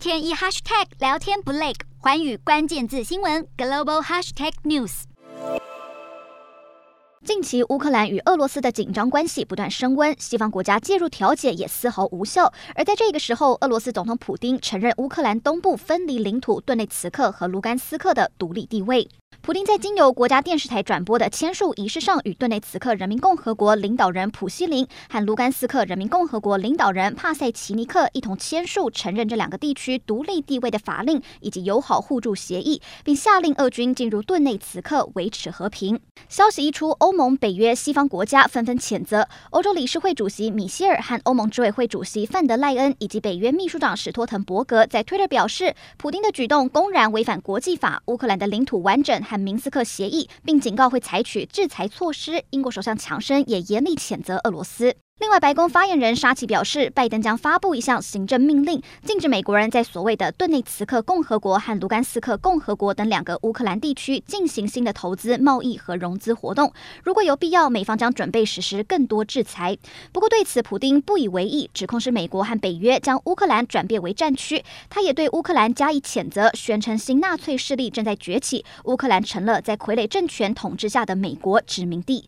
天一 hashtag 聊天不累，环宇关键字新闻 global hashtag news。近期乌克兰与俄罗斯的紧张关系不断升温，西方国家介入调解也丝毫无效。而在这个时候，俄罗斯总统普京承认乌克兰东部分离领土顿内茨克和卢甘斯克的独立地位。普丁在经由国家电视台转播的签署仪式上，与顿内茨克人民共和国领导人普希林和卢甘斯克人民共和国领导人帕塞奇尼克一同签署承认这两个地区独立地位的法令以及友好互助协议，并下令俄军进入顿内茨克维持和平。消息一出，欧盟、北约、西方国家纷纷谴责。欧洲理事会主席米歇尔和欧盟执委会主席范德赖恩以及北约秘书长史托滕伯格在推特表示，普丁的举动公然违反国际法，乌克兰的领土完整。和明斯克协议，并警告会采取制裁措施。英国首相强生也严厉谴责俄罗斯。另外，白宫发言人沙奇表示，拜登将发布一项行政命令，禁止美国人在所谓的顿内茨克共和国和卢甘斯克共和国等两个乌克兰地区进行新的投资、贸易和融资活动。如果有必要，美方将准备实施更多制裁。不过，对此普丁不以为意，指控是美国和北约将乌克兰转变为战区。他也对乌克兰加以谴责，宣称新纳粹势力正在崛起，乌克兰成了在傀儡政权统治下的美国殖民地。